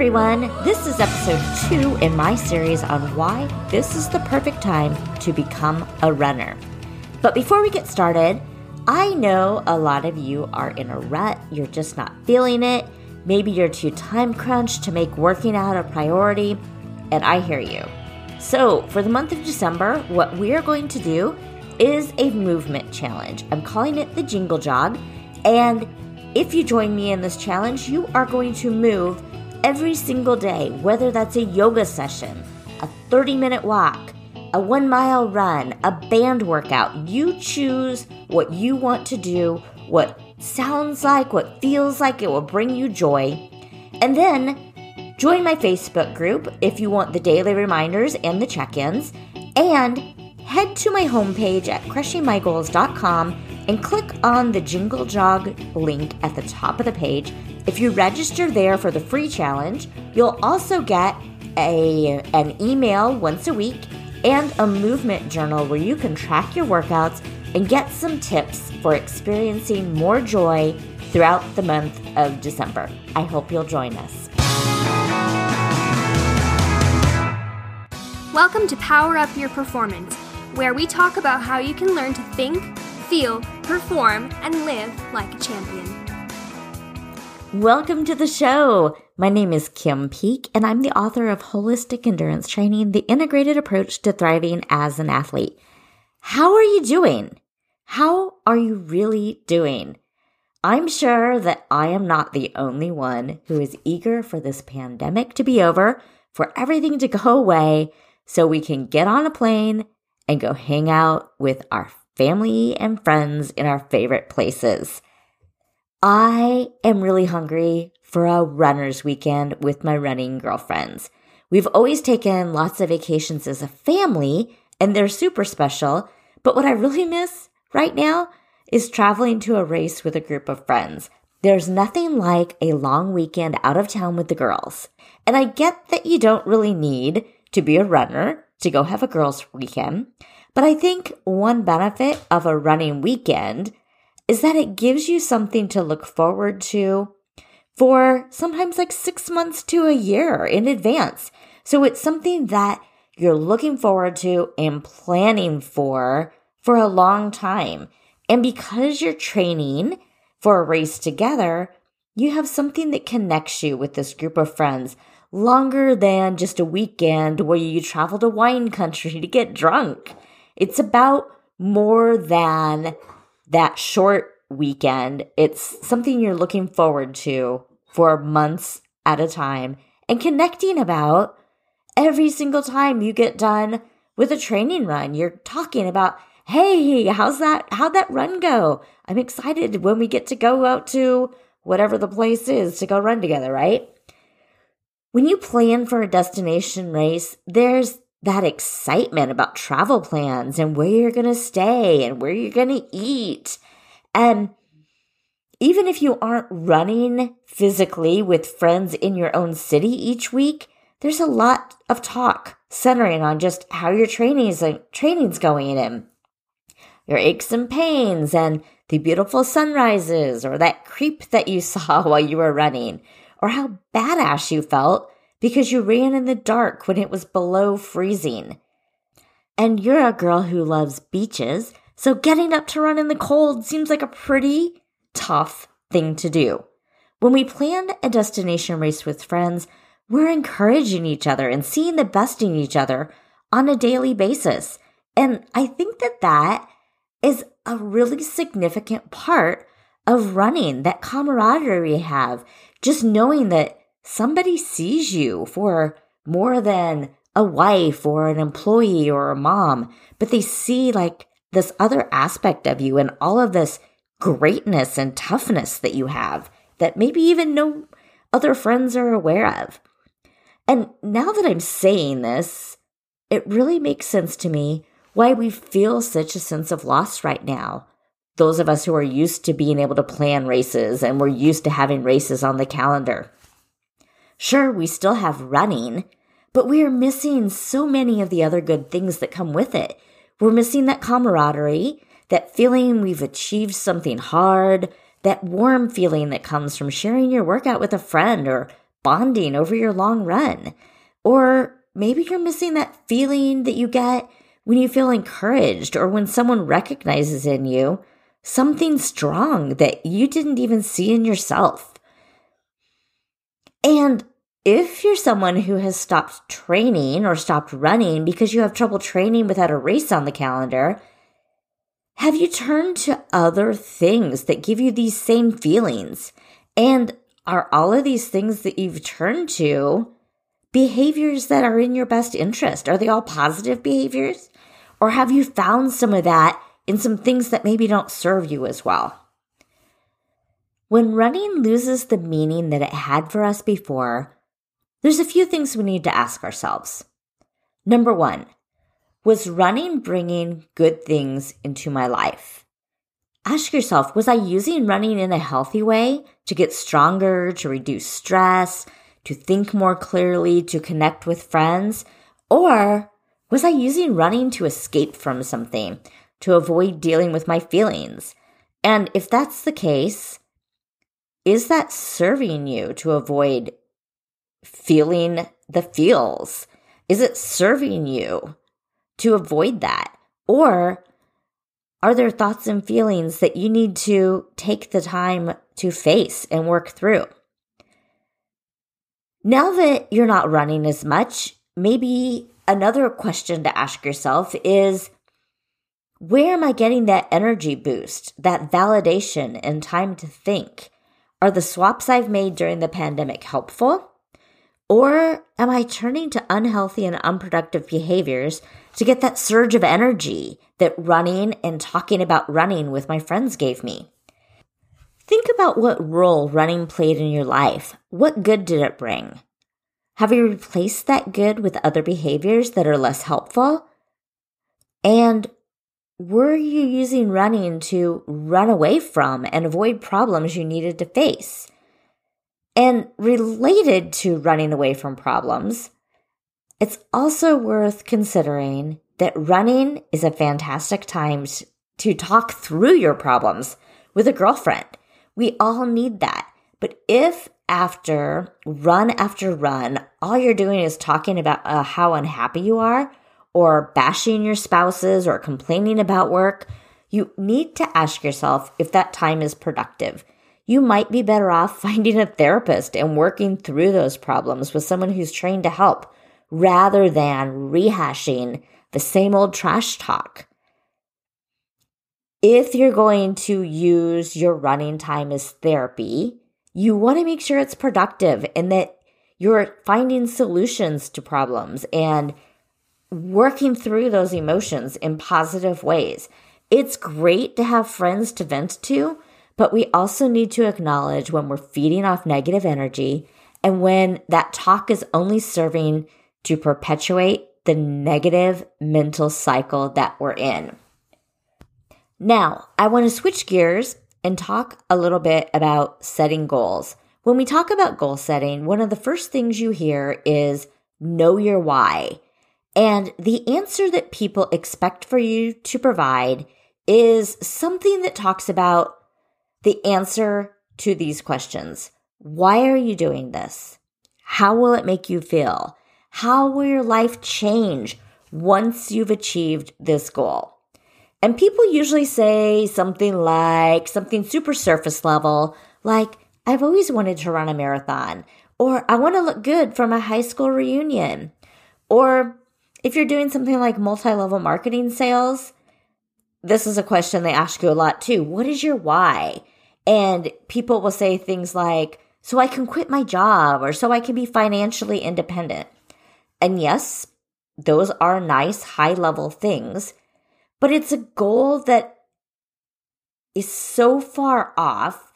everyone. This is episode two in my series on why this is the perfect time to become a runner. But before we get started, I know a lot of you are in a rut, you're just not feeling it. Maybe you're too time crunched to make working out a priority, and I hear you. So, for the month of December, what we are going to do is a movement challenge. I'm calling it the Jingle Jog, and if you join me in this challenge, you are going to move every single day, whether that's a yoga session, a 30 minute walk, a one mile run, a band workout. You choose what you want to do, what sounds like, what feels like it will bring you joy. And then join my Facebook group if you want the daily reminders and the check ins. And head to my homepage at crushingmygoals.com and click on the Jingle Jog link at the top of the page. If you register there for the free challenge, you'll also get a, an email once a week and a movement journal where you can track your workouts and get some tips for experiencing more joy throughout the month of December. I hope you'll join us. Welcome to Power Up Your Performance, where we talk about how you can learn to think, feel, perform, and live like a champion. Welcome to the show. My name is Kim Peek, and I'm the author of Holistic Endurance Training The Integrated Approach to Thriving as an Athlete. How are you doing? How are you really doing? I'm sure that I am not the only one who is eager for this pandemic to be over, for everything to go away, so we can get on a plane and go hang out with our family and friends in our favorite places. I am really hungry for a runner's weekend with my running girlfriends. We've always taken lots of vacations as a family, and they're super special. But what I really miss right now is traveling to a race with a group of friends. There's nothing like a long weekend out of town with the girls. And I get that you don't really need to be a runner to go have a girls' weekend. But I think one benefit of a running weekend is that it gives you something to look forward to for sometimes like six months to a year in advance. So it's something that you're looking forward to and planning for for a long time. And because you're training for a race together, you have something that connects you with this group of friends longer than just a weekend where you travel to wine country to get drunk. It's about more than that short weekend. It's something you're looking forward to for months at a time and connecting about every single time you get done with a training run. You're talking about, hey, how's that? How'd that run go? I'm excited when we get to go out to whatever the place is to go run together, right? When you plan for a destination race, there's that excitement about travel plans and where you're going to stay and where you're going to eat. And even if you aren't running physically with friends in your own city each week, there's a lot of talk centering on just how your training's, uh, training's going and your aches and pains and the beautiful sunrises or that creep that you saw while you were running or how badass you felt because you ran in the dark when it was below freezing. And you're a girl who loves beaches, so getting up to run in the cold seems like a pretty tough thing to do. When we plan a destination race with friends, we're encouraging each other and seeing the best in each other on a daily basis. And I think that that is a really significant part of running, that camaraderie we have, just knowing that somebody sees you for more than a wife or an employee or a mom, but they see like this other aspect of you and all of this greatness and toughness that you have that maybe even no other friends are aware of. And now that I'm saying this, it really makes sense to me why we feel such a sense of loss right now. Those of us who are used to being able to plan races and we're used to having races on the calendar. Sure, we still have running, but we are missing so many of the other good things that come with it. We're missing that camaraderie, that feeling we've achieved something hard, that warm feeling that comes from sharing your workout with a friend or bonding over your long run. Or maybe you're missing that feeling that you get when you feel encouraged or when someone recognizes in you something strong that you didn't even see in yourself. And if you're someone who has stopped training or stopped running because you have trouble training without a race on the calendar, have you turned to other things that give you these same feelings? And are all of these things that you've turned to behaviors that are in your best interest? Are they all positive behaviors? Or have you found some of that in some things that maybe don't serve you as well? When running loses the meaning that it had for us before, there's a few things we need to ask ourselves. Number one, was running bringing good things into my life? Ask yourself, was I using running in a healthy way to get stronger, to reduce stress, to think more clearly, to connect with friends? Or was I using running to escape from something, to avoid dealing with my feelings? And if that's the case, is that serving you to avoid feeling the feels? Is it serving you to avoid that? Or are there thoughts and feelings that you need to take the time to face and work through? Now that you're not running as much, maybe another question to ask yourself is where am I getting that energy boost, that validation and time to think? Are the swaps I've made during the pandemic helpful? Or am I turning to unhealthy and unproductive behaviors to get that surge of energy that running and talking about running with my friends gave me? Think about what role running played in your life. What good did it bring? Have you replaced that good with other behaviors that are less helpful? And were you using running to run away from and avoid problems you needed to face? And related to running away from problems, it's also worth considering that running is a fantastic time to talk through your problems with a girlfriend. We all need that. But if after run after run, all you're doing is talking about uh, how unhappy you are, or bashing your spouses, or complaining about work, you need to ask yourself if that time is productive you might be better off finding a therapist and working through those problems with someone who's trained to help rather than rehashing the same old trash talk. If you're going to use your running time as therapy, you want to make sure it's productive and that you're finding solutions to problems and working through those emotions in positive ways. It's great to have friends to vent to, but we also need to acknowledge when we're feeding off negative energy and when that talk is only serving to perpetuate the negative mental cycle that we're in. Now, I want to switch gears and talk a little bit about setting goals. When we talk about goal setting, one of the first things you hear is know your why. And the answer that people expect for you to provide is something that talks about the answer to these questions. Why are you doing this? How will it make you feel? How will your life change once you've achieved this goal? And people usually say something like something super surface level, like, I've always wanted to run a marathon, or I want to look good for my high school reunion. Or if you're doing something like multi level marketing sales, this is a question they ask you a lot too. What is your why? And people will say things like, so I can quit my job or so I can be financially independent. And yes, those are nice high level things, but it's a goal that is so far off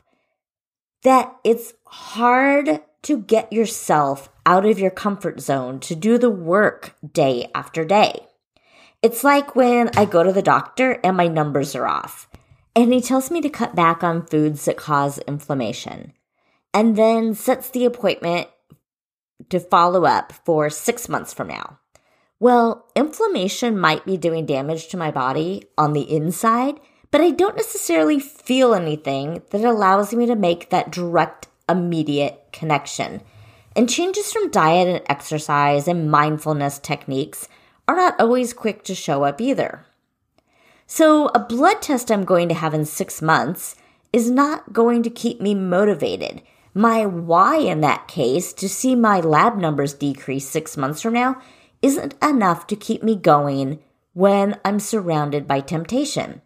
that it's hard to get yourself out of your comfort zone to do the work day after day. It's like when I go to the doctor and my numbers are off. And he tells me to cut back on foods that cause inflammation and then sets the appointment to follow up for six months from now. Well, inflammation might be doing damage to my body on the inside, but I don't necessarily feel anything that allows me to make that direct, immediate connection. And changes from diet and exercise and mindfulness techniques are not always quick to show up either. So, a blood test I'm going to have in six months is not going to keep me motivated. My why in that case, to see my lab numbers decrease six months from now, isn't enough to keep me going when I'm surrounded by temptation.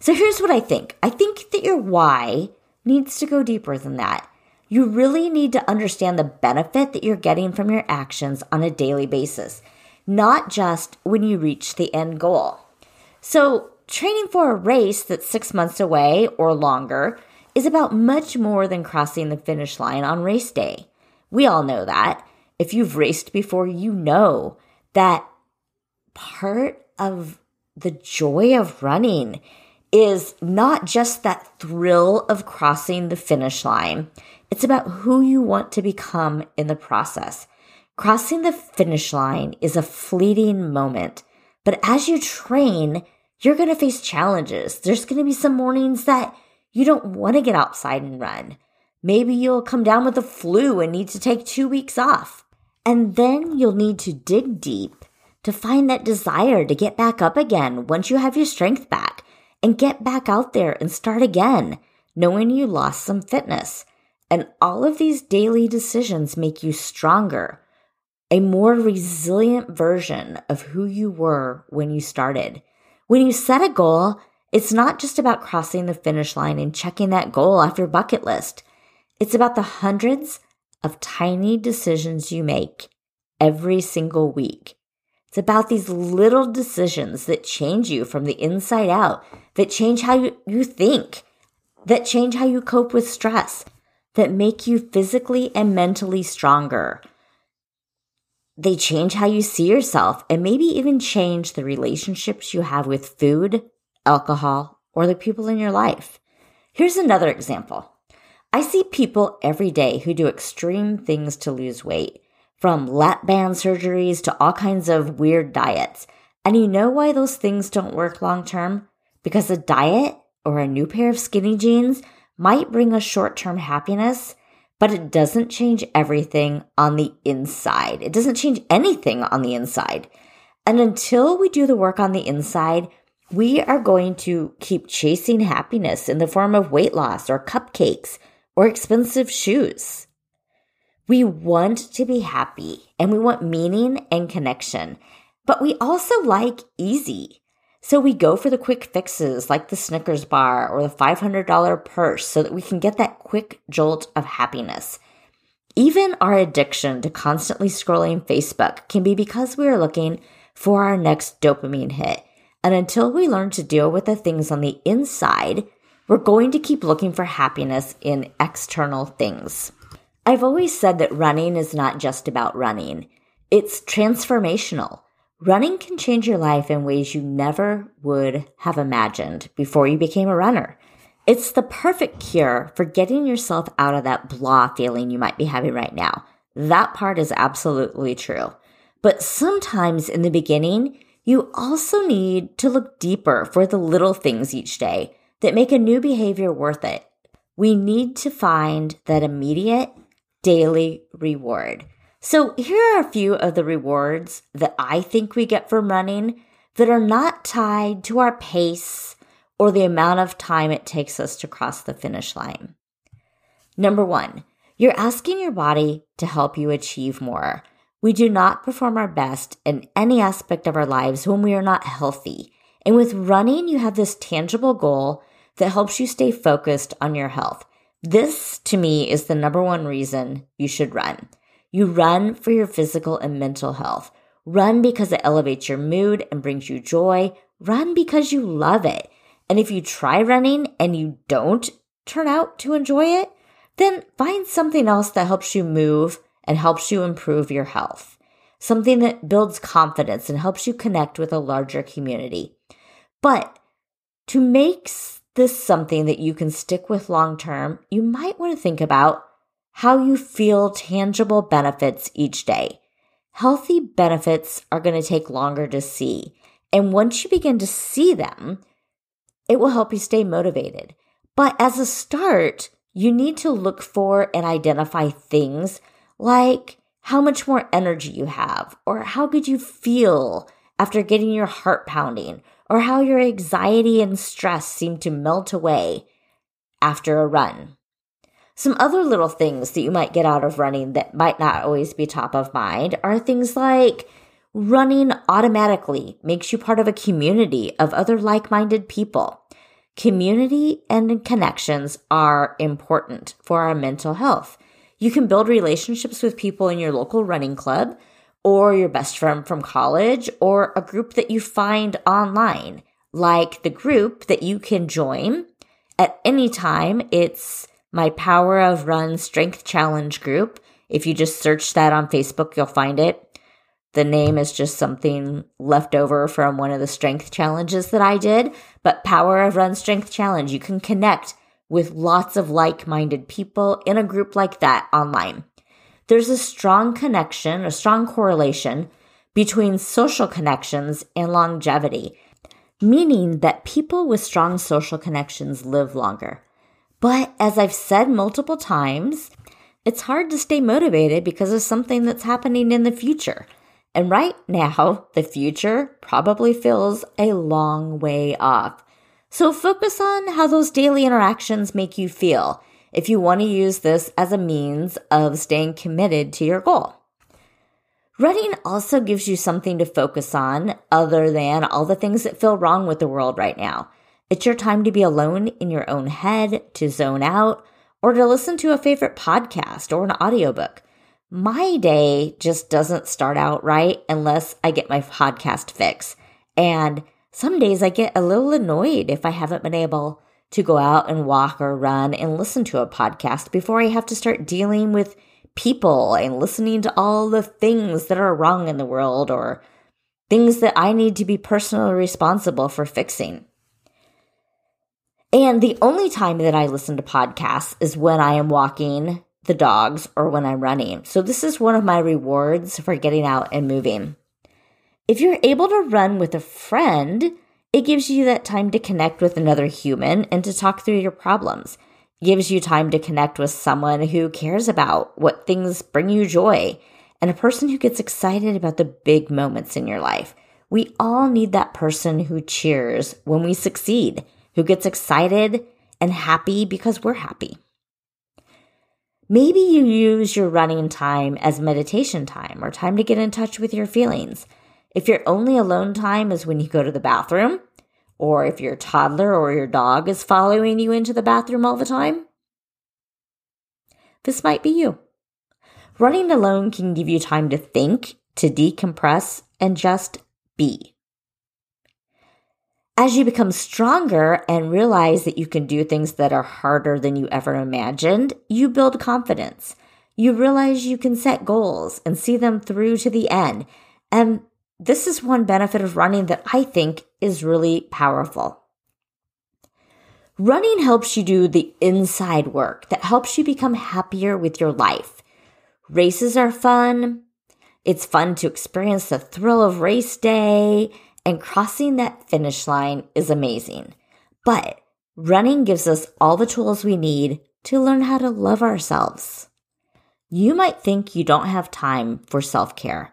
So here's what I think I think that your why needs to go deeper than that. You really need to understand the benefit that you're getting from your actions on a daily basis, not just when you reach the end goal. So, training for a race that's six months away or longer is about much more than crossing the finish line on race day. We all know that. If you've raced before, you know that part of the joy of running is not just that thrill of crossing the finish line. It's about who you want to become in the process. Crossing the finish line is a fleeting moment, but as you train, you're going to face challenges. There's going to be some mornings that you don't want to get outside and run. Maybe you'll come down with a flu and need to take two weeks off. And then you'll need to dig deep to find that desire to get back up again once you have your strength back and get back out there and start again, knowing you lost some fitness. And all of these daily decisions make you stronger, a more resilient version of who you were when you started. When you set a goal, it's not just about crossing the finish line and checking that goal off your bucket list. It's about the hundreds of tiny decisions you make every single week it's about these little decisions that change you from the inside out, that change how you, you think, that change how you cope with stress, that make you physically and mentally stronger. They change how you see yourself and maybe even change the relationships you have with food, alcohol, or the people in your life. Here's another example. I see people every day who do extreme things to lose weight from lap band surgeries to all kinds of weird diets. And you know why those things don't work long term? Because a diet or a new pair of skinny jeans might bring us short term happiness, but it doesn't change everything on the inside. It doesn't change anything on the inside. And until we do the work on the inside, we are going to keep chasing happiness in the form of weight loss or cupcakes or expensive shoes. We want to be happy and we want meaning and connection, but we also like easy. So we go for the quick fixes like the Snickers bar or the $500 purse so that we can get that quick jolt of happiness. Even our addiction to constantly scrolling Facebook can be because we are looking for our next dopamine hit. And until we learn to deal with the things on the inside, we're going to keep looking for happiness in external things. I've always said that running is not just about running. It's transformational. Running can change your life in ways you never would have imagined before you became a runner. It's the perfect cure for getting yourself out of that blah feeling you might be having right now. That part is absolutely true. But sometimes in the beginning, you also need to look deeper for the little things each day that make a new behavior worth it. We need to find that immediate daily reward. So here are a few of the rewards that I think we get from running that are not tied to our pace or the amount of time it takes us to cross the finish line. Number one, you're asking your body to help you achieve more. We do not perform our best in any aspect of our lives when we are not healthy. And with running, you have this tangible goal that helps you stay focused on your health. This, to me, is the number one reason you should run. You run for your physical and mental health. Run because it elevates your mood and brings you joy. Run because you love it. And if you try running and you don't turn out to enjoy it, then find something else that helps you move and helps you improve your health. Something that builds confidence and helps you connect with a larger community. But to make this something that you can stick with long term, you might want to think about how you feel tangible benefits each day. Healthy benefits are going to take longer to see. And once you begin to see them, it will help you stay motivated. But as a start, you need to look for and identify things like how much more energy you have, or how good you feel after getting your heart pounding, or how your anxiety and stress seem to melt away after a run. Some other little things that you might get out of running that might not always be top of mind are things like running automatically makes you part of a community of other like minded people. Community and connections are important for our mental health. You can build relationships with people in your local running club or your best friend from college or a group that you find online, like the group that you can join at any time. It's my Power of Run Strength Challenge group. If you just search that on Facebook, you'll find it. The name is just something left over from one of the strength challenges that I did, but Power of Run Strength Challenge, you can connect with lots of like minded people in a group like that online there's a strong connection, a strong correlation between social connections and longevity, meaning that people with strong social connections live longer. But as I've said multiple times, it's hard to stay motivated because of something that's happening in the future. And right now, the future probably feels a long way off. So focus on how those daily interactions make you feel if you want to use this as a means of staying committed to your goal. Running also gives you something to focus on other than all the things that feel wrong with the world right now. It's your time to be alone in your own head, to zone out, or to listen to a favorite podcast or an audiobook. My day just doesn't start out right unless I get my podcast fix. And some days I get a little annoyed if I haven't been able to go out and walk or run and listen to a podcast before I have to start dealing with people and listening to all the things that are wrong in the world or things that I need to be personally responsible for fixing. And the only time that I listen to podcasts is when I am walking the dogs or when I'm running. So this is one of my rewards for getting out and moving. If you're able to run with a friend, it gives you that time to connect with another human and to talk through your problems. It gives you time to connect with someone who cares about what things bring you joy and a person who gets excited about the big moments in your life. We all need that person who cheers when we succeed, who gets excited and happy because we're happy. Maybe you use your running time as meditation time or time to get in touch with your feelings. If your only alone time is when you go to the bathroom, or if your toddler or your dog is following you into the bathroom all the time, this might be you. Running alone can give you time to think, to decompress, and just be. As you become stronger and realize that you can do things that are harder than you ever imagined, you build confidence. You realize you can set goals and see them through to the end. And this is one benefit of running that I think is really powerful. Running helps you do the inside work that helps you become happier with your life. Races are fun. It's fun to experience the thrill of race day, and crossing that finish line is amazing. But running gives us all the tools we need to learn how to love ourselves. You might think you don't have time for self care.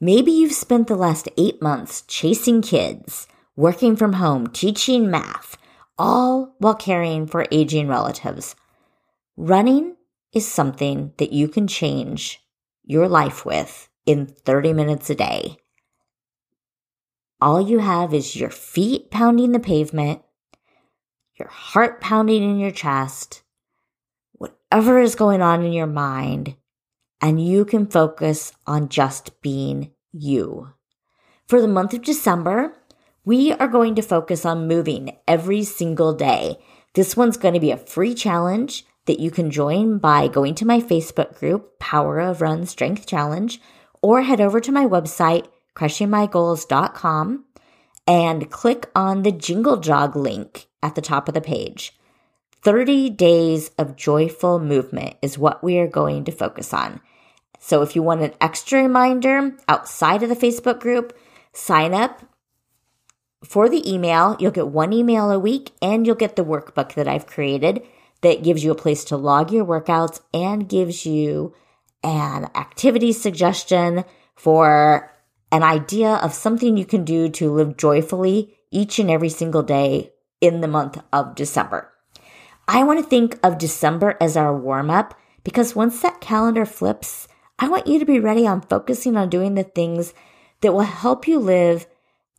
Maybe you've spent the last eight months chasing kids, working from home, teaching math, all while caring for aging relatives. Running is something that you can change your life with in 30 minutes a day. All you have is your feet pounding the pavement, your heart pounding in your chest, whatever is going on in your mind, and you can focus on just being you. For the month of December, we are going to focus on moving every single day. This one's going to be a free challenge that you can join by going to my Facebook group, Power of Run Strength Challenge, or head over to my website, crushingmygoals.com, and click on the Jingle Jog link at the top of the page. 30 days of joyful movement is what we are going to focus on. So if you want an extra reminder outside of the Facebook group, sign up for the email. You'll get one email a week and you'll get the workbook that I've created that gives you a place to log your workouts and gives you an activity suggestion, for an idea of something you can do to live joyfully each and every single day in the month of December. I want to think of December as our warm up because once that calendar flips, I want you to be ready on focusing on doing the things that will help you live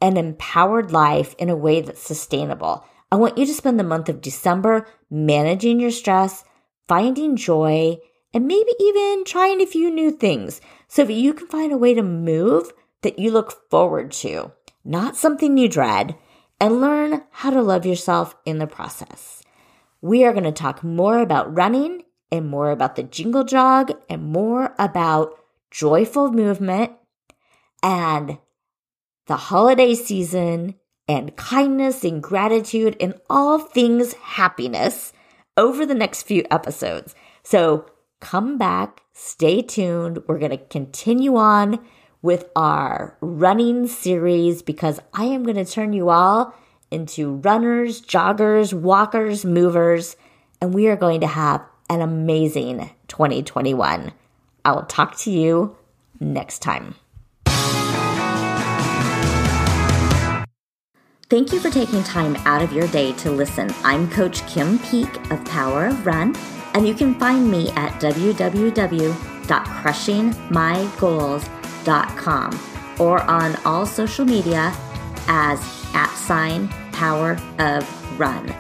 an empowered life in a way that's sustainable. I want you to spend the month of December managing your stress, finding joy, and maybe even trying a few new things so that you can find a way to move that you look forward to, not something you dread, and learn how to love yourself in the process. We are going to talk more about running and more about the jingle jog and more about joyful movement and the holiday season and kindness and gratitude and all things happiness over the next few episodes. So come back, stay tuned. We're going to continue on with our running series because I am going to turn you all into runners, joggers, walkers, movers, and we are going to have an amazing 2021. I will talk to you next time. Thank you for taking time out of your day to listen. I'm Coach Kim Peek of Power of Run and you can find me at www.crushingmygoals.com or on all social media as at sign power of run.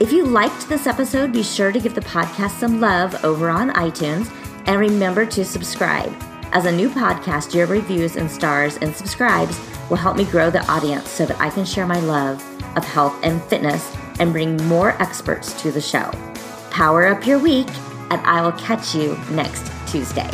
If you liked this episode, be sure to give the podcast some love over on iTunes and remember to subscribe. As a new podcast, your reviews and stars and subscribes will help me grow the audience so that I can share my love of health and fitness and bring more experts to the show power up your week, and I will catch you next Tuesday.